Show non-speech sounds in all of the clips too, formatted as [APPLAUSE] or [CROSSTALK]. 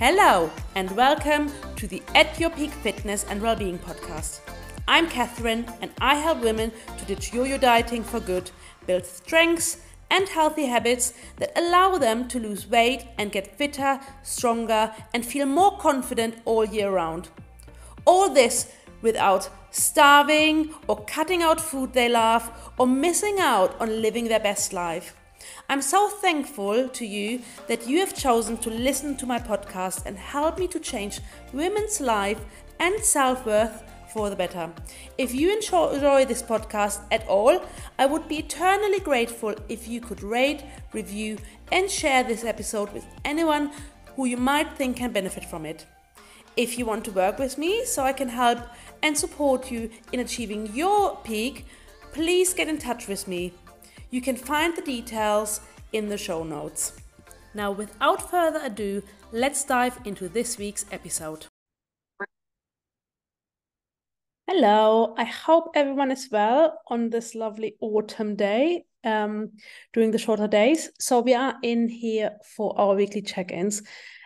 Hello, and welcome to the At Your Peak Fitness and Wellbeing podcast. I'm Catherine, and I help women to ditch yo yo dieting for good, build strengths and healthy habits that allow them to lose weight and get fitter, stronger, and feel more confident all year round. All this without starving or cutting out food they love or missing out on living their best life. I'm so thankful to you that you have chosen to listen to my podcast and help me to change women's life and self worth for the better. If you enjoy this podcast at all, I would be eternally grateful if you could rate, review, and share this episode with anyone who you might think can benefit from it. If you want to work with me so I can help and support you in achieving your peak, please get in touch with me. You can find the details in the show notes. Now, without further ado, let's dive into this week's episode. Hello, I hope everyone is well on this lovely autumn day um, during the shorter days. So, we are in here for our weekly check ins.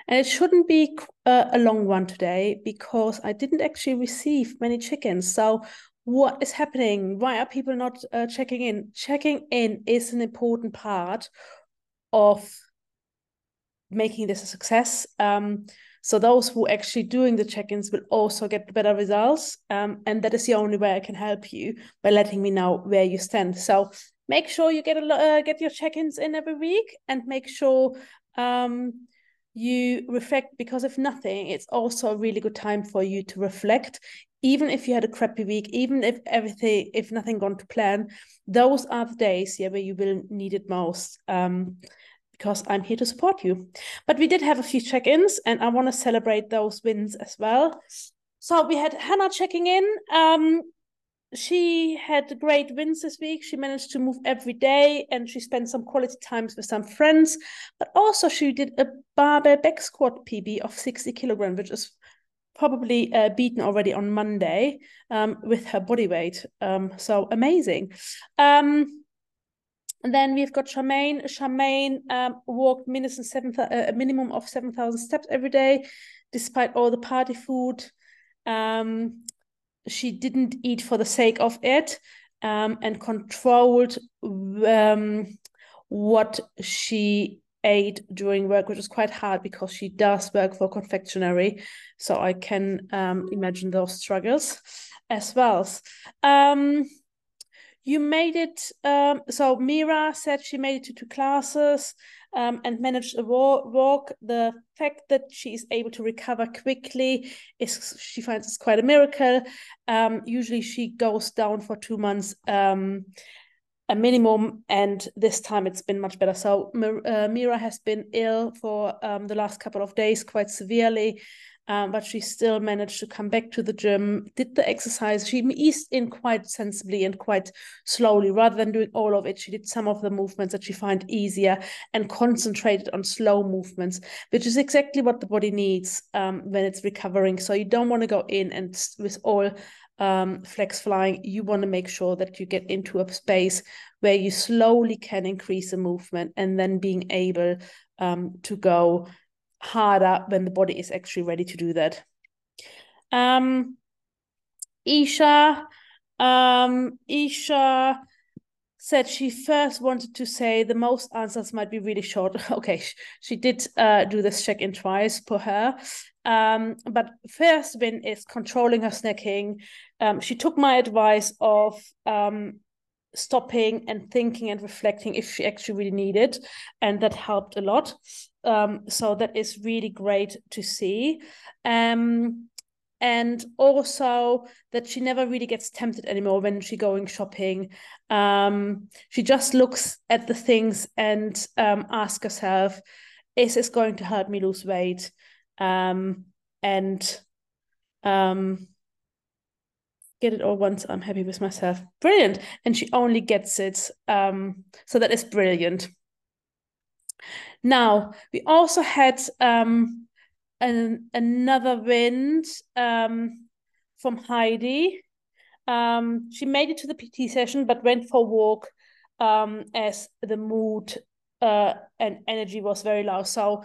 And it shouldn't be uh, a long one today because I didn't actually receive many chickens. So what is happening? Why are people not uh, checking in? Checking in is an important part of making this a success. Um, so those who actually doing the check-ins will also get better results. Um, and that is the only way i can help you by letting me know where you stand. So make sure you get a uh, get your check-ins in every week and make sure um, you reflect because if nothing it's also a really good time for you to reflect even if you had a crappy week, even if everything, if nothing gone to plan, those are the days, yeah, where you will need it most. Um, because I'm here to support you. But we did have a few check-ins, and I want to celebrate those wins as well. So we had Hannah checking in. Um, she had great wins this week. She managed to move every day and she spent some quality times with some friends. But also, she did a barbell back squat PB of 60 kilograms, which is probably uh, beaten already on Monday um, with her body weight. Um, so amazing. Um, and then we've got Charmaine. Charmaine um, walked minimum, seven, uh, a minimum of 7,000 steps every day, despite all the party food. Um, she didn't eat for the sake of it um, and controlled um, what she ate during work, which is quite hard because she does work for confectionery. So I can um, imagine those struggles as well. Um, you made it. Um, so Mira said she made it to two classes um, and managed a walk. The fact that she is able to recover quickly is she finds it's quite a miracle. Um, usually she goes down for two months. Um, a minimum, and this time it's been much better. So uh, Mira has been ill for um, the last couple of days, quite severely, um, but she still managed to come back to the gym, did the exercise. She eased in quite sensibly and quite slowly, rather than doing all of it. She did some of the movements that she find easier and concentrated on slow movements, which is exactly what the body needs um, when it's recovering. So you don't want to go in and with all um, flex flying, you want to make sure that you get into a space where you slowly can increase the movement and then being able um, to go harder when the body is actually ready to do that. Um, Isha, um, Isha said she first wanted to say the most answers might be really short. [LAUGHS] okay, she did uh, do this check in twice for her. Um, but first win is controlling her snacking. Um, she took my advice of um, stopping and thinking and reflecting if she actually really needed, and that helped a lot. Um, so that is really great to see. Um, and also that she never really gets tempted anymore when she going shopping. Um, she just looks at the things and um, asks herself, "Is this going to help me lose weight?" um, and um, get it all once I'm happy with myself. Brilliant. And she only gets it. Um, so that is brilliant. Now, we also had um, an, another wind um, from Heidi. Um, she made it to the PT session, but went for a walk um, as the mood uh, and energy was very low. So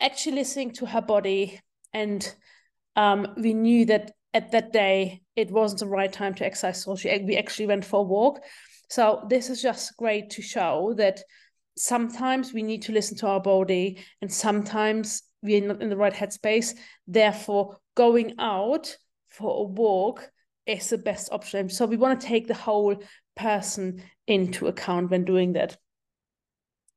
actually listening to her body and um, we knew that at that day it wasn't the right time to exercise so she, we actually went for a walk. So this is just great to show that sometimes we need to listen to our body and sometimes we're not in the right headspace. Therefore going out for a walk is the best option. So we want to take the whole person into account when doing that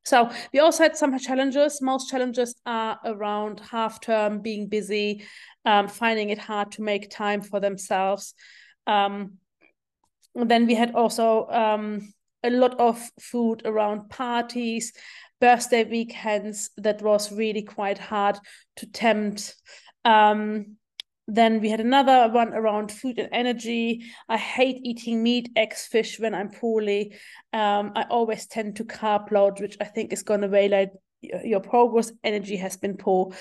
so we also had some challenges. Most challenges are around half term, being busy, um, finding it hard to make time for themselves. Um, then we had also um, a lot of food around parties, birthday weekends that was really quite hard to tempt. Um, then we had another one around food and energy. I hate eating meat, eggs, fish when I'm poorly. Um, I always tend to carb load, which I think is going to violate your progress. Energy has been poor,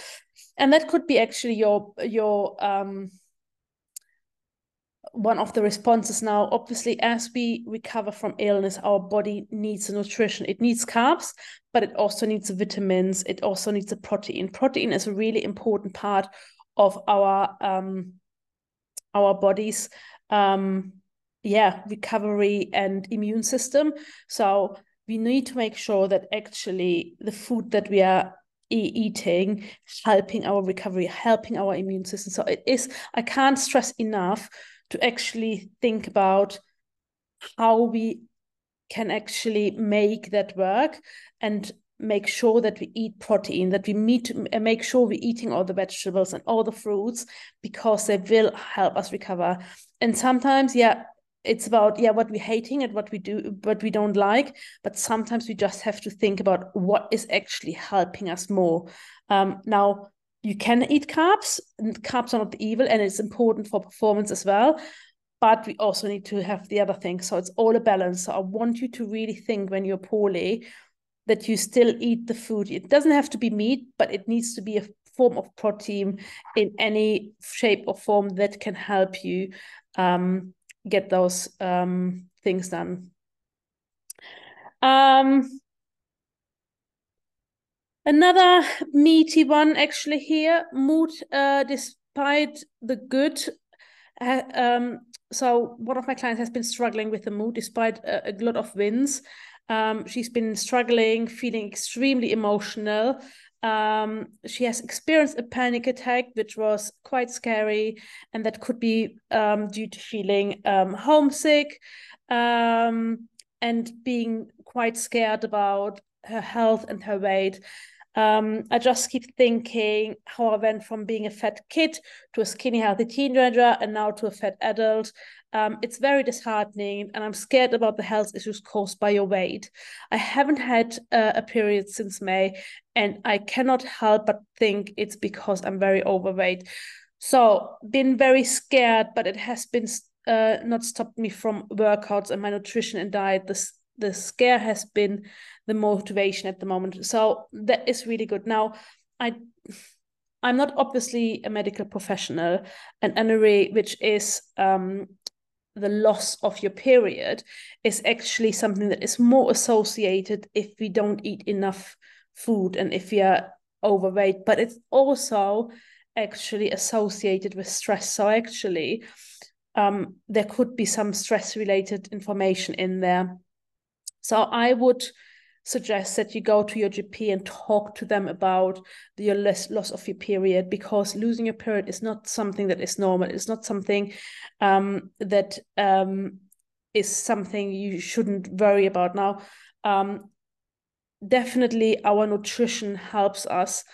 and that could be actually your your um, one of the responses now. Obviously, as we recover from illness, our body needs nutrition. It needs carbs, but it also needs vitamins. It also needs a protein. Protein is a really important part of our um our bodies um yeah recovery and immune system. So we need to make sure that actually the food that we are e eating helping our recovery helping our immune system. So it is i can't stress enough to actually think about how we can actually make that work and make sure that we eat protein, that we meet, uh, make sure we're eating all the vegetables and all the fruits because they will help us recover. And sometimes, yeah, it's about yeah what we're hating and what we do what we don't like but sometimes we just have to think about what is actually helping us more. Um, now you can eat carbs and carbs are not evil and it's important for performance as well but we also need to have the other things so it's all a balance. So i want you to really think when you're poorly that you still eat the food. It doesn't have to be meat, but it needs to be a form of protein in any shape or form that can help you um, get those um, things done. Um, another meaty one actually here, mood uh, despite the good. Uh, um, so one of my clients has been struggling with the mood despite a, a lot of wins. Um, she's been struggling, feeling extremely emotional. Um, she has experienced a panic attack, which was quite scary, and that could be um, due to feeling um, homesick um, and being quite scared about her health and her weight. Um, I just keep thinking how I went from being a fat kid to a skinny, healthy teenager and now to a fat adult. Um, it's very disheartening, and I'm scared about the health issues caused by your weight. I haven't had uh, a period since May, and I cannot help but think it's because I'm very overweight. So, been very scared, but it has been uh, not stopped me from workouts and my nutrition and diet. The, the scare has been the motivation at the moment. So, that is really good. Now, I. I'm not obviously a medical professional, and amenorrhea, which is um, the loss of your period is actually something that is more associated if we don't eat enough food and if we are overweight but it's also actually associated with stress so actually um, there could be some stress related information in there so i would suggest that you go to your GP and talk to them about your loss, loss of your period because losing your period is not something that is normal. It's not something um, that um, is something you shouldn't worry about. Now, um, definitely our nutrition helps us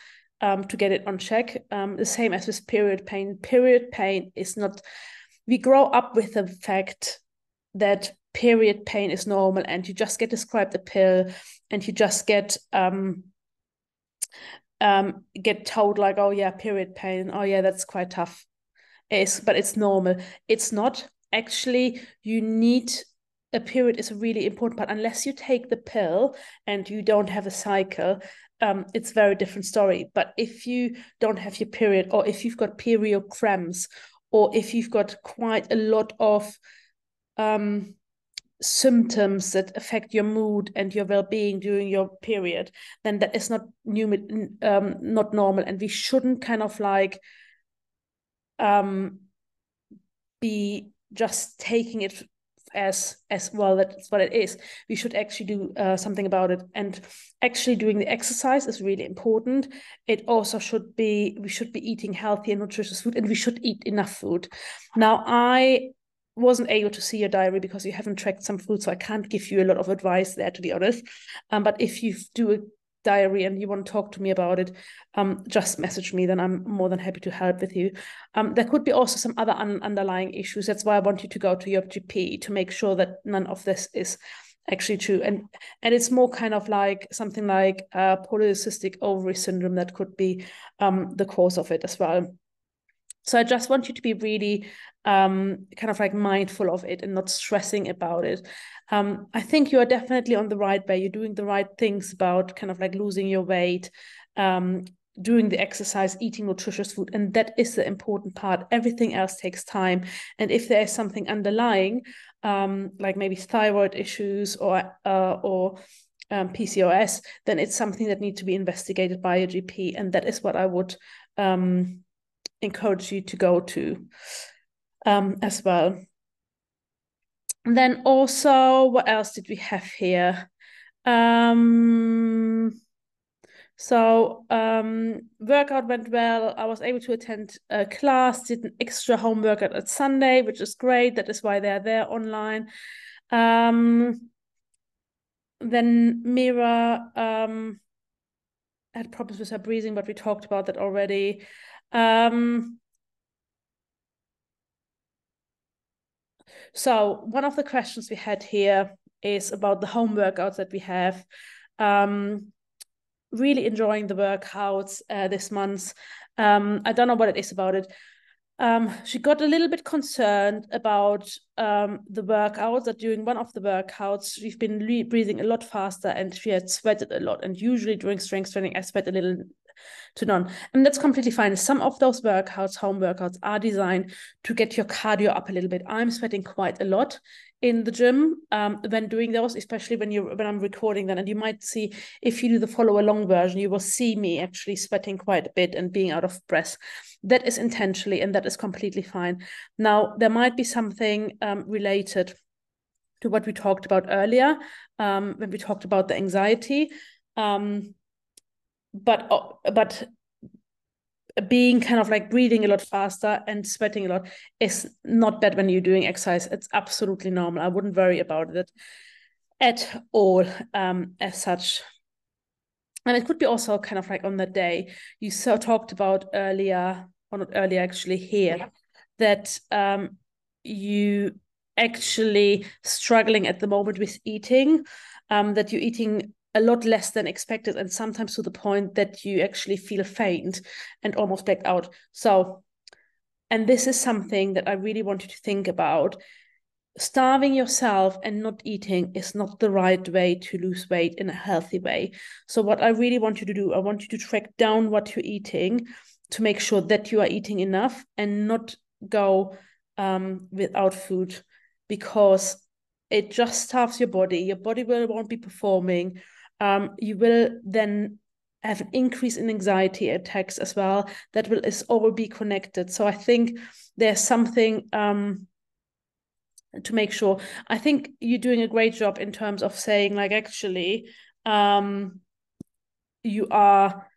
um, to get it on check. Um, the same as with period pain. Period pain is not, we grow up with the fact that period pain is normal and you just get described a pill and you just get um um get told like oh yeah period pain. Oh yeah that's quite tough. It's but it's normal. It's not. Actually you need a period is a really important part unless you take the pill and you don't have a cycle um, it's very different story. But if you don't have your period or if you've got period cramps or if you've got quite a lot of um, symptoms that affect your mood and your well-being during your period then that is not new um, not normal. And we shouldn't kind of like um be just taking it as as well that's what it is. We should actually do uh, something about it. And actually doing the exercise is really important. It also should be we should be eating healthy and nutritious food and we should eat enough food. Now i wasn't able to see your diary because you haven't tracked some food so i can't give you a lot of advice there to be honest um, but if you do a diary and you want to talk to me about it, um, just message me. Then I'm more than happy to help with you. Um, there could be also some other un- underlying issues. That's why I want you to go to your GP to make sure that none of this is actually true. And and it's more kind of like something like uh, polycystic ovary syndrome that could be um, the cause of it as well. So I just want you to be really um, kind of like mindful of it and not stressing about it. Um, I think you are definitely on the right way. You're doing the right things about kind of like losing your weight, um, doing the exercise, eating nutritious food, and that is the important part. Everything else takes time. And if there is something underlying, um, like maybe thyroid issues or uh, or um, PCOS, then it's something that needs to be investigated by a GP, and that is what I would um, encourage you to go to um, as well. And then also, what else did we have here? Um, so um, workout went well. I was able to attend a class, did an extra home workout at Sunday, which is great. That is why they're there online. Um, then Mira um, had problems with her breathing, but we talked about that already. Um, so one of the questions we had here is about the home workouts that we have. Um, really enjoying the workouts uh, this month. Um, I don't know what it is about it. Um, she got a little bit concerned about um, the workouts that during one of the workouts she's been breathing a lot faster and she had sweated a lot and usually during strength training I sweat a little to none. And that's completely fine. Some of those workouts, home workouts, are designed to get your cardio up a little bit. I'm sweating quite a lot in the gym um, when doing those, especially when you when I'm recording them. And you might see if you do the follow along version, you will see me actually sweating quite a bit and being out of breath. That is intentionally, and that is completely fine. Now there might be something um, related to what we talked about earlier um, when we talked about the anxiety. Um, but uh, but being kind of like breathing a lot faster and sweating a lot is not bad when you're doing exercise. It's absolutely normal. I wouldn't worry about it at all um, as such. And it could be also kind of like on the day you so talked about earlier, or not earlier actually here, yeah. that um, you actually struggling at the moment with eating, um, that you're eating a lot less than expected and sometimes to the point that you actually feel faint and almost blacked out. So and this is something that i really want you to think about. Starving yourself and not eating is not the right way to lose weight in a healthy way. So what i really want you to do i want you to track down what you're eating to make sure that you are eating enough and not go um, without food because it just starves your body. Your body will won't be performing um, you will then have an increase in anxiety attacks as well that will is all be connected. So i think there's something um, to make sure. I think you're doing a great job in terms of saying like actually um, you are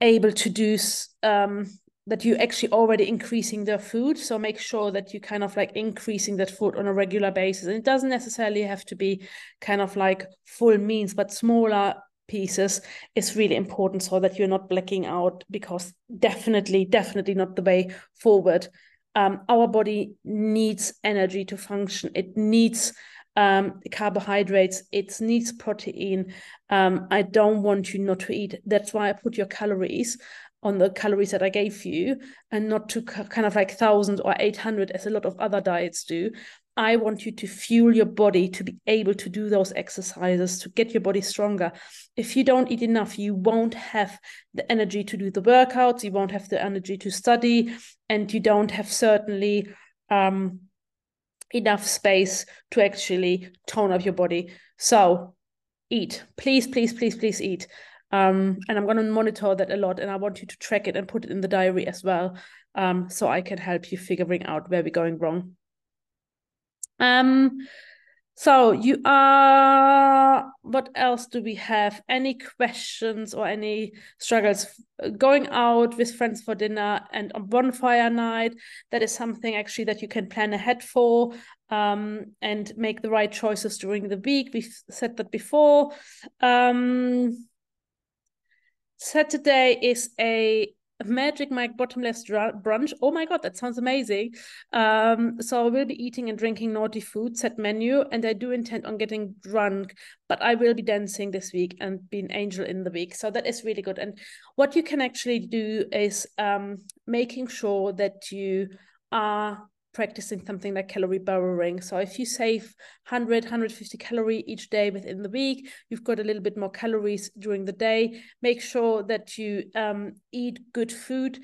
able to do um, that you actually already increasing the food. So make sure that you kind of like increasing that food on a regular basis. And it doesn't necessarily have to be kind of like full means but smaller pieces is really important so that you're not blacking out because definitely definitely not the way forward. Um, our body needs energy to function. It needs um, carbohydrates. It needs protein. Um, i don't want you not to eat. That's why i put your calories on the calories that I gave you and not to kind of like thousand or 800 as a lot of other diets do. I want you to fuel your body to be able to do those exercises to get your body stronger. If you don't eat enough, you won't have the energy to do the workouts, you won't have the energy to study, and you don't have certainly um, enough space to actually tone up your body. So eat, please, please, please, please eat. Um, and I'm going to monitor that a lot, and I want you to track it and put it in the diary as well, um, so I can help you figuring out where we're going wrong. Um, so you are, what else do we have? Any questions or any struggles going out with friends for dinner and on bonfire night? That is something actually that you can plan ahead for um, and make the right choices during the week. We've said that before. Um, Saturday is a Magic Mike bottomless brunch. Oh my god, that sounds amazing. Um, so I will be eating and drinking naughty food set menu, and I do intend on getting drunk, but I will be dancing this week and be an angel in the week. So that is really good. And what you can actually do is um making sure that you are practicing something like calorie borrowing. So if you save 100, 150 calorie each day within the week, you've got a little bit more calories during the day. Make sure that you um, eat good food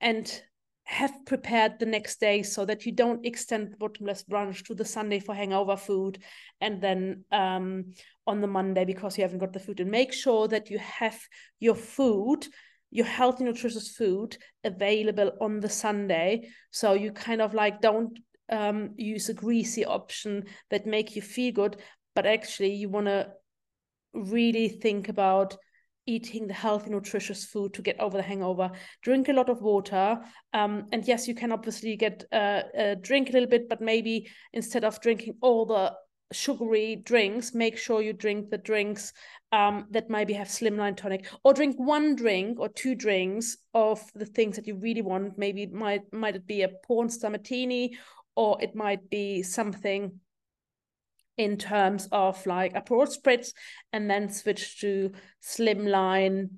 and have prepared the next day so that you don't extend bottomless brunch to the Sunday for hangover food and then um, on the Monday because you haven't got the food. And make sure that you have your food your healthy nutritious food available on the sunday. So you kind of like don't um, use a greasy option that make you feel good but actually you want to really think about eating the healthy nutritious food to get over the hangover. Drink a lot of water um, and yes you can obviously get uh, uh, drink a little bit but maybe instead of drinking all the sugary drinks make sure you drink the drinks um, that maybe have slimline tonic or drink one drink or two drinks of the things that you really want. Maybe it might might it be a porn star martini or it might be something in terms of like a Aperol spritz and then switch to slimline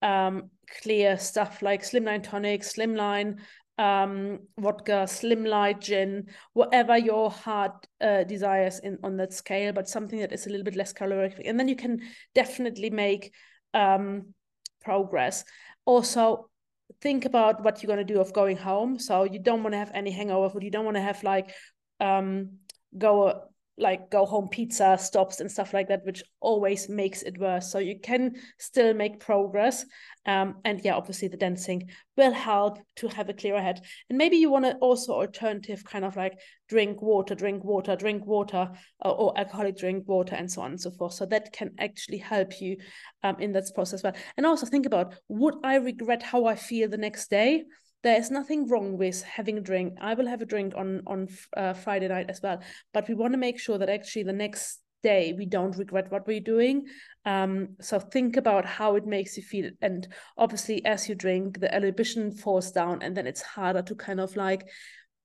um, clear stuff like slimline tonic slimline um, vodka, slimline gin, whatever your heart uh, desires in on that scale, but something that is a little bit less caloric. And then you can definitely make um, progress. Also, think about what you're going to do of going home. So you don't want to have any hangover food. You don't want to have like um, go like go home pizza stops and stuff like that, which always makes it worse. So you can still make progress. Um, and yeah, obviously the dancing will help to have a clearer head. And maybe you want to also alternative kind of like drink water, drink water, drink water, or alcoholic drink water, and so on and so forth. So that can actually help you um, in that process. Well, and also think about would I regret how I feel the next day? There is nothing wrong with having a drink. I will have a drink on on uh, Friday night as well, but we want to make sure that actually the next day we don't regret what we're doing. Um, so think about how it makes you feel, and obviously as you drink, the inhibition falls down, and then it's harder to kind of like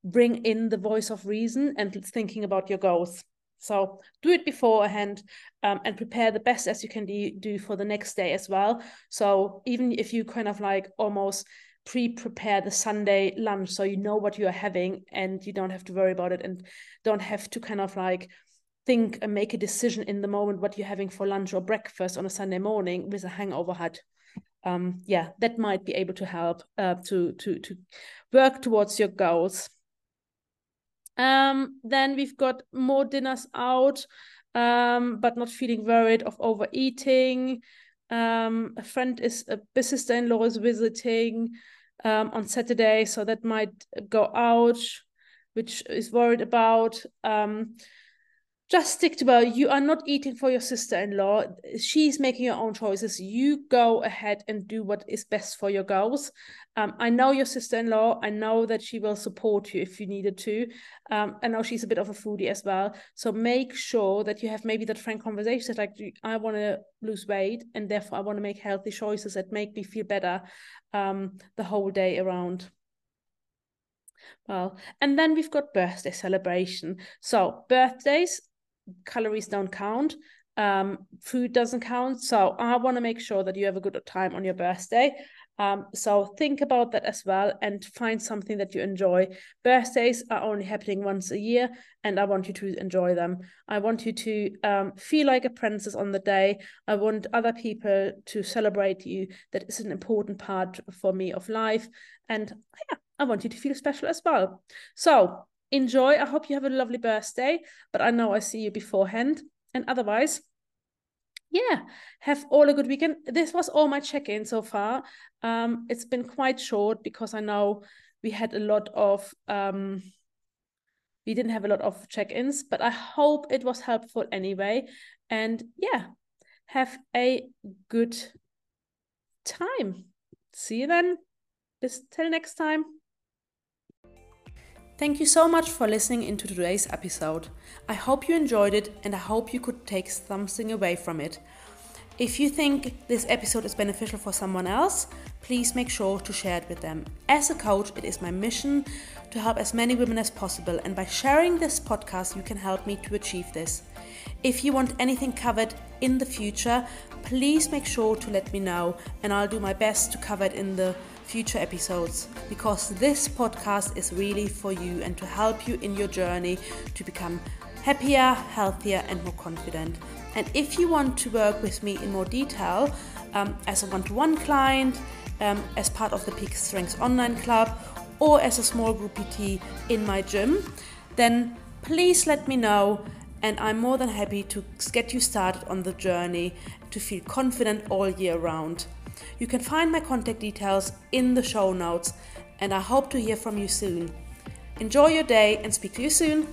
bring in the voice of reason and thinking about your goals. So do it beforehand um, and prepare the best as you can do for the next day as well. So even if you kind of like almost pre-prepare the Sunday lunch so you know what you are having and you don't have to worry about it and don't have to kind of like think and make a decision in the moment what you're having for lunch or breakfast on a Sunday morning with a hangover hat. Um, yeah, that might be able to help uh, to to to work towards your goals. Um, then we've got more dinners out, um, but not feeling worried of overeating. Um, a friend is a sister-in-law is visiting um, on Saturday, so that might go out, which is worried about. Um, just stick to well, you are not eating for your sister-in-law. She's making her own choices. You go ahead and do what is best for your goals. Um, I know your sister-in-law. I know that she will support you if you needed to. Um, I know she's a bit of a foodie as well. So make sure that you have maybe that frank conversation like, I want to lose weight and therefore I want to make healthy choices that make me feel better um, the whole day around. Well, and then we've got birthday celebration. So birthdays, calories don't count. Um, food doesn't count. So I want to make sure that you have a good time on your birthday. Um, so think about that as well and find something that you enjoy. Birthdays are only happening once a year, and I want you to enjoy them. I want you to um, feel like a princess on the day. I want other people to celebrate you. That is an important part for me of life. And yeah, I want you to feel special as well. So enjoy. I hope you have a lovely birthday, but I know I see you beforehand. And otherwise, yeah, have all a good weekend. This was all my check in so far. Um, it's been quite short because I know we had a lot of um, we didn't have a lot of check-ins, but I hope it was helpful anyway. And yeah, have a good time. See you then. Bis till next time. Thank you so much for listening into today's episode. I hope you enjoyed it and I hope you could take something away from it. If you think this episode is beneficial for someone else, please make sure to share it with them. As a coach, it is my mission to help as many women as possible, and by sharing this podcast, you can help me to achieve this. If you want anything covered in the future, please make sure to let me know, and I'll do my best to cover it in the future episodes because this podcast is really for you and to help you in your journey to become happier, healthier, and more confident. And if you want to work with me in more detail um, as a one to one client, um, as part of the Peak Strengths Online Club, or as a small group PT in my gym, then please let me know. And I'm more than happy to get you started on the journey to feel confident all year round. You can find my contact details in the show notes, and I hope to hear from you soon. Enjoy your day and speak to you soon.